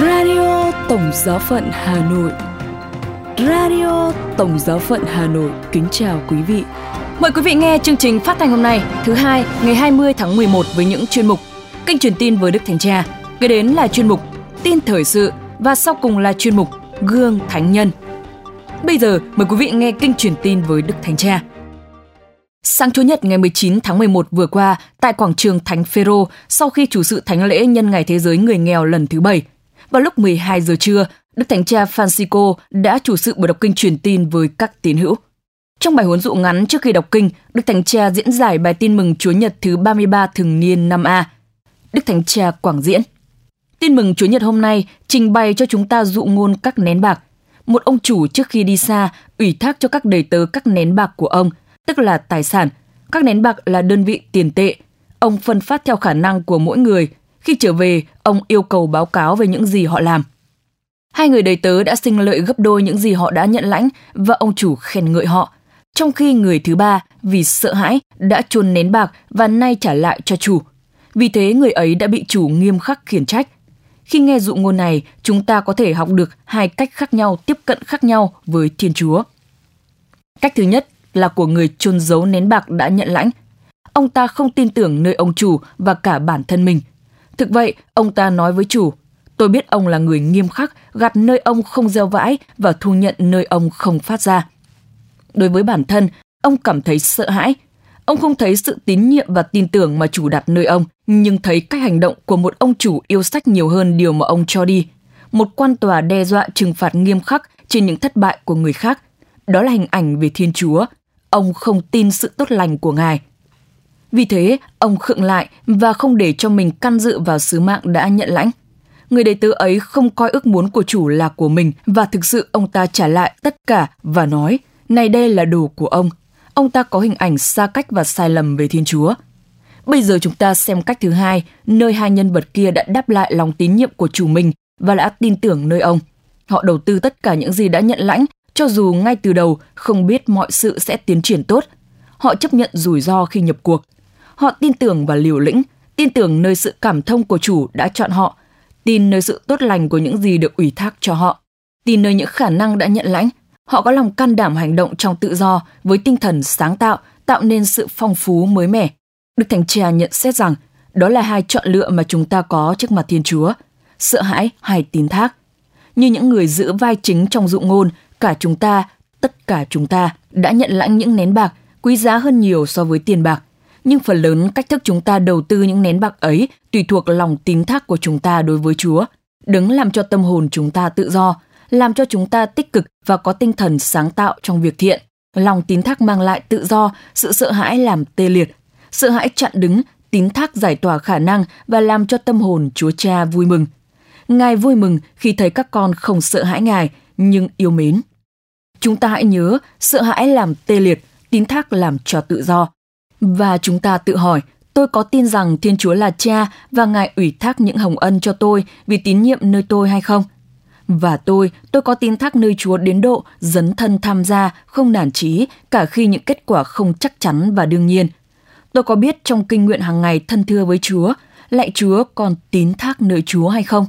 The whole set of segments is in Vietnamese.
Radio Tổng Giáo phận Hà Nội Radio Tổng Giáo phận Hà Nội kính chào quý vị. Mời quý vị nghe chương trình phát thanh hôm nay, thứ hai, ngày 20 tháng 11 với những chuyên mục Kênh truyền tin với Đức Thánh Cha, kế đến là chuyên mục Tin thời sự và sau cùng là chuyên mục Gương Thánh Nhân. Bây giờ mời quý vị nghe kênh truyền tin với Đức Thánh Cha. Sáng Chủ nhật ngày 19 tháng 11 vừa qua, tại quảng trường Thánh Phêrô, sau khi chủ sự thánh lễ nhân ngày thế giới người nghèo lần thứ bảy, vào lúc 12 giờ trưa, Đức Thánh Cha Francisco đã chủ sự buổi đọc kinh truyền tin với các tín hữu. Trong bài huấn dụ ngắn trước khi đọc kinh, Đức Thánh Cha diễn giải bài tin mừng Chúa Nhật thứ 33 thường niên năm A. Đức Thánh Cha quảng diễn. Tin mừng Chúa Nhật hôm nay trình bày cho chúng ta dụ ngôn các nén bạc. Một ông chủ trước khi đi xa ủy thác cho các đầy tớ các nén bạc của ông, tức là tài sản. Các nén bạc là đơn vị tiền tệ. Ông phân phát theo khả năng của mỗi người. Khi trở về, ông yêu cầu báo cáo về những gì họ làm. Hai người đầy tớ đã sinh lợi gấp đôi những gì họ đã nhận lãnh và ông chủ khen ngợi họ. Trong khi người thứ ba vì sợ hãi đã chôn nén bạc và nay trả lại cho chủ. Vì thế người ấy đã bị chủ nghiêm khắc khiển trách. Khi nghe dụ ngôn này, chúng ta có thể học được hai cách khác nhau tiếp cận khác nhau với Thiên Chúa. Cách thứ nhất là của người chôn giấu nén bạc đã nhận lãnh. Ông ta không tin tưởng nơi ông chủ và cả bản thân mình. Thực vậy, ông ta nói với chủ, Tôi biết ông là người nghiêm khắc, gặt nơi ông không gieo vãi và thu nhận nơi ông không phát ra. Đối với bản thân, ông cảm thấy sợ hãi. Ông không thấy sự tín nhiệm và tin tưởng mà chủ đặt nơi ông, nhưng thấy cách hành động của một ông chủ yêu sách nhiều hơn điều mà ông cho đi. Một quan tòa đe dọa trừng phạt nghiêm khắc trên những thất bại của người khác. Đó là hình ảnh về Thiên Chúa. Ông không tin sự tốt lành của Ngài. Vì thế, ông khựng lại và không để cho mình căn dự vào sứ mạng đã nhận lãnh người đầy tớ ấy không coi ước muốn của chủ là của mình và thực sự ông ta trả lại tất cả và nói, này đây là đồ của ông. Ông ta có hình ảnh xa cách và sai lầm về Thiên Chúa. Bây giờ chúng ta xem cách thứ hai, nơi hai nhân vật kia đã đáp lại lòng tín nhiệm của chủ mình và đã tin tưởng nơi ông. Họ đầu tư tất cả những gì đã nhận lãnh, cho dù ngay từ đầu không biết mọi sự sẽ tiến triển tốt. Họ chấp nhận rủi ro khi nhập cuộc. Họ tin tưởng và liều lĩnh, tin tưởng nơi sự cảm thông của chủ đã chọn họ tin nơi sự tốt lành của những gì được ủy thác cho họ, tin nơi những khả năng đã nhận lãnh. Họ có lòng can đảm hành động trong tự do với tinh thần sáng tạo, tạo nên sự phong phú mới mẻ. Đức Thánh Cha nhận xét rằng đó là hai chọn lựa mà chúng ta có trước mặt Thiên Chúa, sợ hãi hay tín thác. Như những người giữ vai chính trong dụ ngôn, cả chúng ta, tất cả chúng ta đã nhận lãnh những nén bạc quý giá hơn nhiều so với tiền bạc nhưng phần lớn cách thức chúng ta đầu tư những nén bạc ấy tùy thuộc lòng tín thác của chúng ta đối với Chúa. đứng làm cho tâm hồn chúng ta tự do, làm cho chúng ta tích cực và có tinh thần sáng tạo trong việc thiện. Lòng tín thác mang lại tự do, sự sợ hãi làm tê liệt. Sợ hãi chặn đứng, tín thác giải tỏa khả năng và làm cho tâm hồn Chúa Cha vui mừng. Ngài vui mừng khi thấy các con không sợ hãi Ngài, nhưng yêu mến. Chúng ta hãy nhớ, sợ hãi làm tê liệt, tín thác làm cho tự do. Và chúng ta tự hỏi, tôi có tin rằng Thiên Chúa là cha và Ngài ủy thác những hồng ân cho tôi vì tín nhiệm nơi tôi hay không? Và tôi, tôi có tin thác nơi Chúa đến độ dấn thân tham gia, không nản chí, cả khi những kết quả không chắc chắn và đương nhiên. Tôi có biết trong kinh nguyện hàng ngày thân thưa với Chúa, lại Chúa còn tín thác nơi Chúa hay không?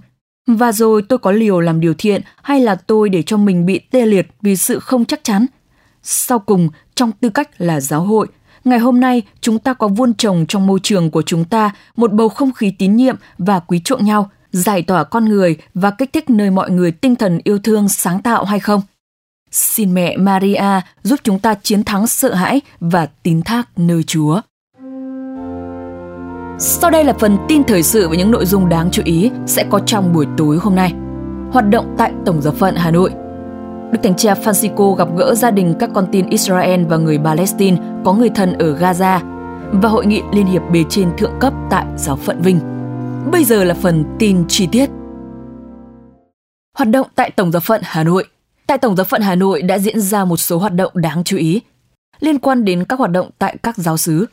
Và rồi tôi có liều làm điều thiện hay là tôi để cho mình bị tê liệt vì sự không chắc chắn? Sau cùng, trong tư cách là giáo hội, Ngày hôm nay, chúng ta có vuôn trồng trong môi trường của chúng ta một bầu không khí tín nhiệm và quý chuộng nhau, giải tỏa con người và kích thích nơi mọi người tinh thần yêu thương sáng tạo hay không? Xin mẹ Maria giúp chúng ta chiến thắng sợ hãi và tín thác nơi Chúa. Sau đây là phần tin thời sự với những nội dung đáng chú ý sẽ có trong buổi tối hôm nay. Hoạt động tại Tổng giáo phận Hà Nội Đức Thánh Cha Francisco gặp gỡ gia đình các con tin Israel và người Palestine có người thân ở Gaza và hội nghị Liên hiệp bề trên thượng cấp tại giáo phận Vinh. Bây giờ là phần tin chi tiết. Hoạt động tại Tổng giáo phận Hà Nội Tại Tổng giáo phận Hà Nội đã diễn ra một số hoạt động đáng chú ý liên quan đến các hoạt động tại các giáo sứ.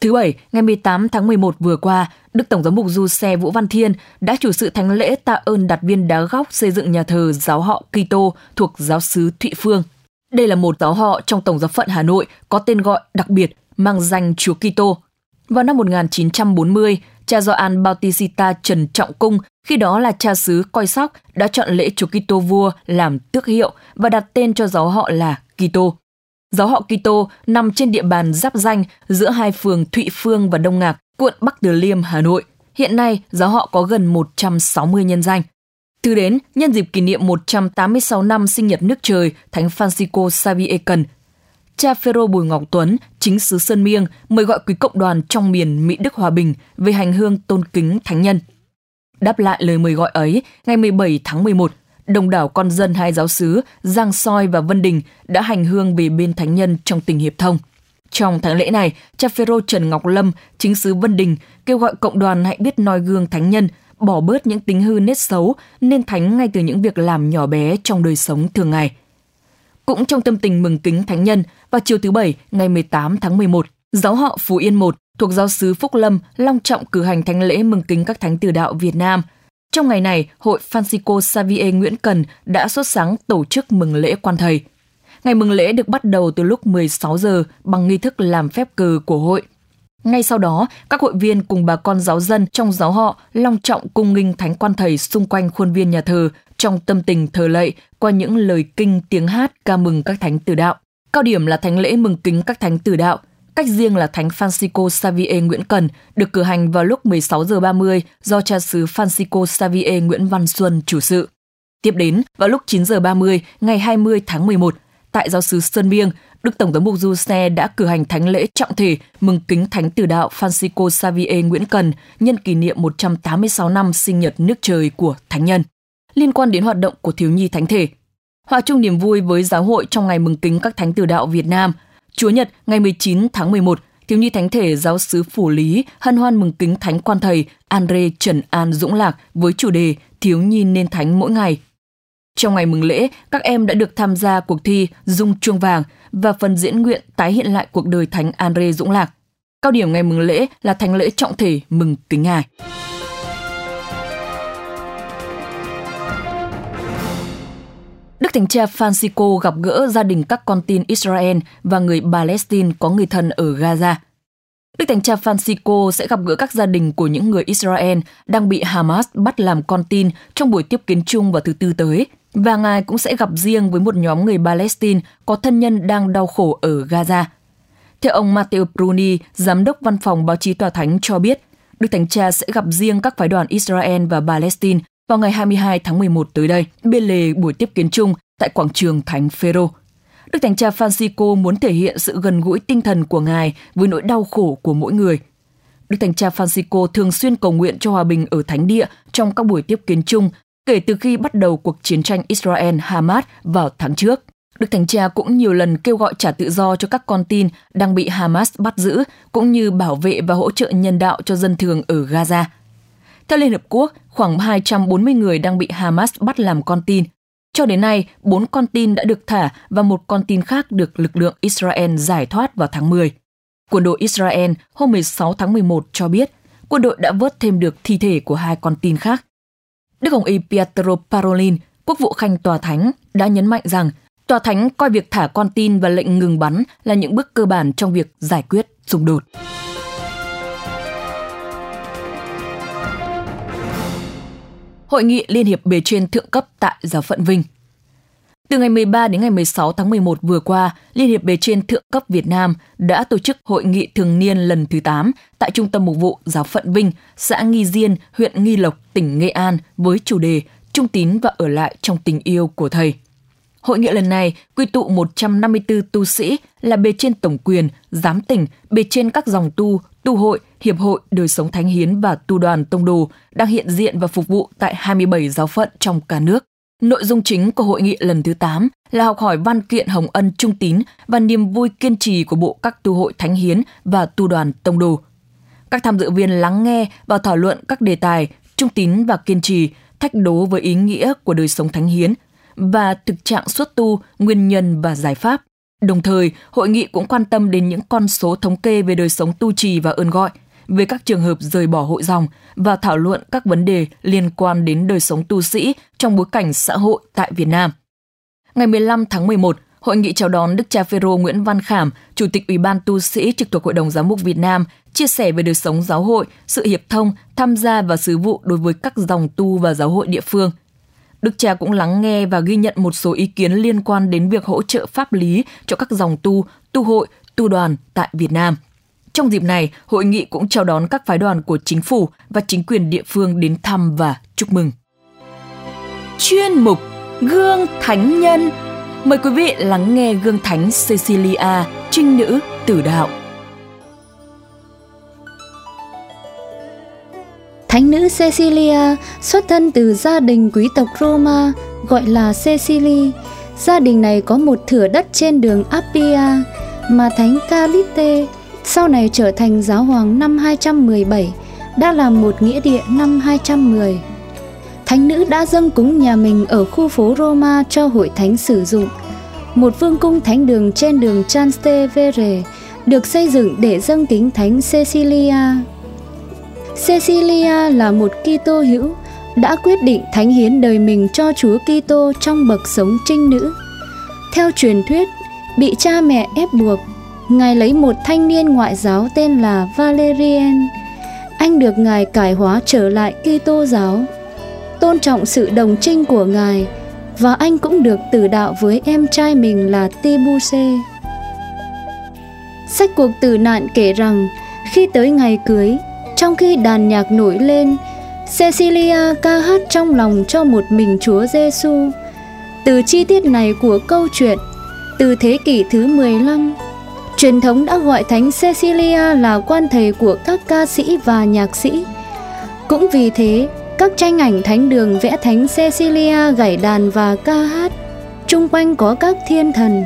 Thứ Bảy, ngày 18 tháng 11 vừa qua, Đức Tổng giám mục Du Xe Vũ Văn Thiên đã chủ sự thánh lễ tạ ơn đặt viên đá góc xây dựng nhà thờ giáo họ Kitô thuộc giáo xứ Thụy Phương. Đây là một giáo họ trong Tổng giáo phận Hà Nội có tên gọi đặc biệt mang danh Chúa Kitô. Vào năm 1940, cha Gioan Bautista Trần Trọng Cung, khi đó là cha xứ Coi Sóc, đã chọn lễ Chúa Kitô vua làm tước hiệu và đặt tên cho giáo họ là Kitô. Giáo họ Kitô nằm trên địa bàn giáp danh giữa hai phường Thụy Phương và Đông Ngạc, quận Bắc Từ Liêm, Hà Nội. Hiện nay, giáo họ có gần 160 nhân danh. Thứ đến, nhân dịp kỷ niệm 186 năm sinh nhật nước trời Thánh Francisco Xavier Cần, cha Phêrô Bùi Ngọc Tuấn, chính xứ Sơn Miêng, mời gọi quý cộng đoàn trong miền Mỹ Đức Hòa Bình về hành hương tôn kính thánh nhân. Đáp lại lời mời gọi ấy, ngày 17 tháng 11, đông đảo con dân hai giáo sứ Giang Soi và Vân Đình đã hành hương về bên thánh nhân trong tình hiệp thông. Trong tháng lễ này, cha Phêrô Trần Ngọc Lâm, chính sứ Vân Đình, kêu gọi cộng đoàn hãy biết noi gương thánh nhân, bỏ bớt những tính hư nết xấu, nên thánh ngay từ những việc làm nhỏ bé trong đời sống thường ngày. Cũng trong tâm tình mừng kính thánh nhân, vào chiều thứ Bảy, ngày 18 tháng 11, giáo họ Phú Yên 1 thuộc giáo sứ Phúc Lâm long trọng cử hành thánh lễ mừng kính các thánh tử đạo Việt Nam. Trong ngày này, Hội Francisco Xavier Nguyễn Cần đã xuất sáng tổ chức mừng lễ quan thầy. Ngày mừng lễ được bắt đầu từ lúc 16 giờ bằng nghi thức làm phép cờ của hội. Ngay sau đó, các hội viên cùng bà con giáo dân trong giáo họ long trọng cung nghinh thánh quan thầy xung quanh khuôn viên nhà thờ trong tâm tình thờ lạy qua những lời kinh tiếng hát ca mừng các thánh tử đạo. Cao điểm là thánh lễ mừng kính các thánh tử đạo, cách riêng là Thánh Francisco Xavier Nguyễn Cần được cử hành vào lúc 16 giờ 30 do cha xứ Francisco Xavier Nguyễn Văn Xuân chủ sự. Tiếp đến, vào lúc 9 giờ 30 ngày 20 tháng 11, tại giáo sứ Sơn Biêng, Đức Tổng giám mục Du Xe đã cử hành thánh lễ trọng thể mừng kính Thánh Tử Đạo Francisco Xavier Nguyễn Cần nhân kỷ niệm 186 năm sinh nhật nước trời của Thánh Nhân. Liên quan đến hoạt động của thiếu nhi thánh thể, hòa chung niềm vui với giáo hội trong ngày mừng kính các Thánh Tử Đạo Việt Nam, Chúa Nhật ngày 19 tháng 11, thiếu nhi thánh thể giáo sứ Phủ Lý hân hoan mừng kính Thánh Quan Thầy Andre Trần An Dũng Lạc với chủ đề Thiếu nhi nên thánh mỗi ngày trong ngày mừng lễ, các em đã được tham gia cuộc thi Dung Chuông Vàng và phần diễn nguyện tái hiện lại cuộc đời Thánh Andre Dũng Lạc. Cao điểm ngày mừng lễ là thánh lễ trọng thể mừng kính ngài. Đức Thánh Cha Francisco gặp gỡ gia đình các con tin Israel và người Palestine có người thân ở Gaza. Đức Thánh Cha Francisco sẽ gặp gỡ các gia đình của những người Israel đang bị Hamas bắt làm con tin trong buổi tiếp kiến chung vào thứ Tư tới và Ngài cũng sẽ gặp riêng với một nhóm người Palestine có thân nhân đang đau khổ ở Gaza. Theo ông Matteo Bruni, giám đốc văn phòng báo chí tòa thánh cho biết, Đức Thánh Cha sẽ gặp riêng các phái đoàn Israel và Palestine vào ngày 22 tháng 11 tới đây, bên lề buổi tiếp kiến chung tại quảng trường Thánh Phêrô. Đức Thánh Cha Francisco muốn thể hiện sự gần gũi tinh thần của Ngài với nỗi đau khổ của mỗi người. Đức Thánh Cha Francisco thường xuyên cầu nguyện cho hòa bình ở Thánh địa trong các buổi tiếp kiến chung kể từ khi bắt đầu cuộc chiến tranh Israel-Hamas vào tháng trước. Đức Thánh Cha cũng nhiều lần kêu gọi trả tự do cho các con tin đang bị Hamas bắt giữ, cũng như bảo vệ và hỗ trợ nhân đạo cho dân thường ở Gaza. Theo Liên Hợp Quốc, khoảng 240 người đang bị Hamas bắt làm con tin. Cho đến nay, 4 con tin đã được thả và một con tin khác được lực lượng Israel giải thoát vào tháng 10. Quân đội Israel hôm 16 tháng 11 cho biết quân đội đã vớt thêm được thi thể của hai con tin khác Đức Hồng Y Pietro Parolin, quốc vụ khanh tòa thánh, đã nhấn mạnh rằng tòa thánh coi việc thả con tin và lệnh ngừng bắn là những bước cơ bản trong việc giải quyết xung đột. Hội nghị Liên hiệp bề trên thượng cấp tại Giáo phận Vinh từ ngày 13 đến ngày 16 tháng 11 vừa qua, Liên hiệp bề trên thượng cấp Việt Nam đã tổ chức hội nghị thường niên lần thứ 8 tại Trung tâm Mục vụ Giáo phận Vinh, xã Nghi Diên, huyện Nghi Lộc, tỉnh Nghệ An với chủ đề Trung tín và ở lại trong tình yêu của thầy. Hội nghị lần này quy tụ 154 tu sĩ là bề trên tổng quyền, giám tỉnh, bề trên các dòng tu, tu hội, hiệp hội, đời sống thánh hiến và tu đoàn tông đồ đang hiện diện và phục vụ tại 27 giáo phận trong cả nước. Nội dung chính của hội nghị lần thứ 8 là học hỏi văn kiện hồng ân trung tín và niềm vui kiên trì của bộ các tu hội thánh hiến và tu đoàn tông đồ. Các tham dự viên lắng nghe và thảo luận các đề tài trung tín và kiên trì, thách đố với ý nghĩa của đời sống thánh hiến và thực trạng xuất tu, nguyên nhân và giải pháp. Đồng thời, hội nghị cũng quan tâm đến những con số thống kê về đời sống tu trì và ơn gọi – về các trường hợp rời bỏ hội dòng và thảo luận các vấn đề liên quan đến đời sống tu sĩ trong bối cảnh xã hội tại Việt Nam. Ngày 15 tháng 11, Hội nghị chào đón Đức cha Phêrô Nguyễn Văn Khảm, Chủ tịch Ủy ban tu sĩ trực thuộc Hội đồng Giám mục Việt Nam, chia sẻ về đời sống giáo hội, sự hiệp thông, tham gia và sứ vụ đối với các dòng tu và giáo hội địa phương. Đức cha cũng lắng nghe và ghi nhận một số ý kiến liên quan đến việc hỗ trợ pháp lý cho các dòng tu, tu hội, tu đoàn tại Việt Nam. Trong dịp này, hội nghị cũng chào đón các phái đoàn của chính phủ và chính quyền địa phương đến thăm và chúc mừng. Chuyên mục Gương Thánh Nhân Mời quý vị lắng nghe gương thánh Cecilia, trinh nữ tử đạo. Thánh nữ Cecilia xuất thân từ gia đình quý tộc Roma gọi là Cecily. Gia đình này có một thửa đất trên đường Appia mà Thánh Calite sau này trở thành giáo hoàng năm 217, đã làm một nghĩa địa năm 210. Thánh nữ đã dâng cúng nhà mình ở khu phố Roma cho hội thánh sử dụng. Một vương cung thánh đường trên đường Trastevere được xây dựng để dâng kính thánh Cecilia. Cecilia là một Kitô hữu đã quyết định thánh hiến đời mình cho Chúa Kitô trong bậc sống trinh nữ. Theo truyền thuyết, bị cha mẹ ép buộc, Ngài lấy một thanh niên ngoại giáo tên là Valerian. Anh được Ngài cải hóa trở lại Kitô giáo tôn trọng sự đồng trinh của Ngài và anh cũng được tử đạo với em trai mình là Tibuse. Sách cuộc tử nạn kể rằng khi tới ngày cưới, trong khi đàn nhạc nổi lên, Cecilia ca hát trong lòng cho một mình Chúa Giêsu. Từ chi tiết này của câu chuyện, từ thế kỷ thứ 15, truyền thống đã gọi Thánh Cecilia là quan thầy của các ca sĩ và nhạc sĩ. Cũng vì thế, các tranh ảnh thánh đường vẽ thánh Cecilia gảy đàn và ca hát, chung quanh có các thiên thần.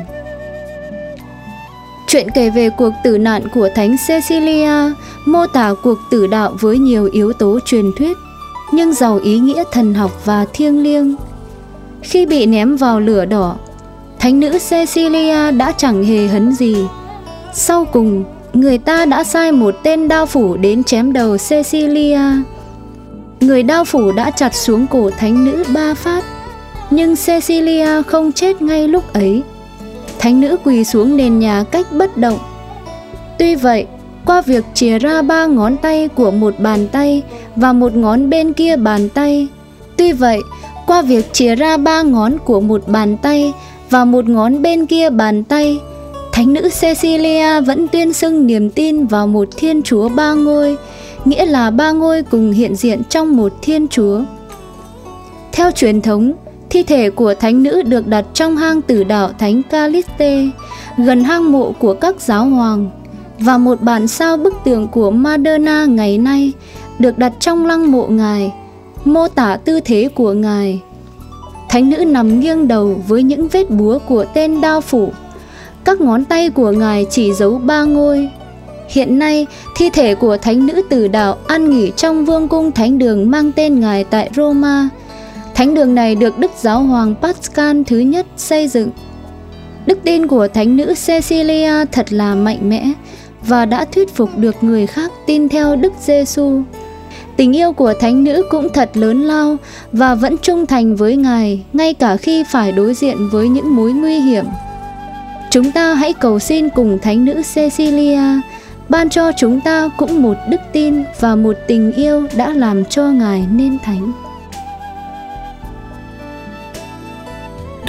Chuyện kể về cuộc tử nạn của thánh Cecilia mô tả cuộc tử đạo với nhiều yếu tố truyền thuyết, nhưng giàu ý nghĩa thần học và thiêng liêng. Khi bị ném vào lửa đỏ, thánh nữ Cecilia đã chẳng hề hấn gì. Sau cùng, người ta đã sai một tên đao phủ đến chém đầu Cecilia người đao phủ đã chặt xuống cổ thánh nữ ba phát nhưng cecilia không chết ngay lúc ấy thánh nữ quỳ xuống nền nhà cách bất động tuy vậy qua việc chìa ra ba ngón tay của một bàn tay và một ngón bên kia bàn tay tuy vậy qua việc chìa ra ba ngón của một bàn tay và một ngón bên kia bàn tay thánh nữ cecilia vẫn tuyên xưng niềm tin vào một thiên chúa ba ngôi nghĩa là ba ngôi cùng hiện diện trong một thiên chúa. Theo truyền thống, thi thể của thánh nữ được đặt trong hang tử đạo Thánh Caliste, gần hang mộ của các giáo hoàng, và một bản sao bức tượng của Madonna ngày nay được đặt trong lăng mộ ngài, mô tả tư thế của ngài. Thánh nữ nằm nghiêng đầu với những vết búa của tên đao phủ. Các ngón tay của ngài chỉ giấu ba ngôi, Hiện nay, thi thể của thánh nữ tử đạo an nghỉ trong vương cung thánh đường mang tên ngài tại Roma. Thánh đường này được Đức Giáo hoàng Pascal thứ nhất xây dựng. Đức tin của thánh nữ Cecilia thật là mạnh mẽ và đã thuyết phục được người khác tin theo Đức Giêsu. Tình yêu của thánh nữ cũng thật lớn lao và vẫn trung thành với Ngài, ngay cả khi phải đối diện với những mối nguy hiểm. Chúng ta hãy cầu xin cùng thánh nữ Cecilia, ban cho chúng ta cũng một đức tin và một tình yêu đã làm cho Ngài nên thánh.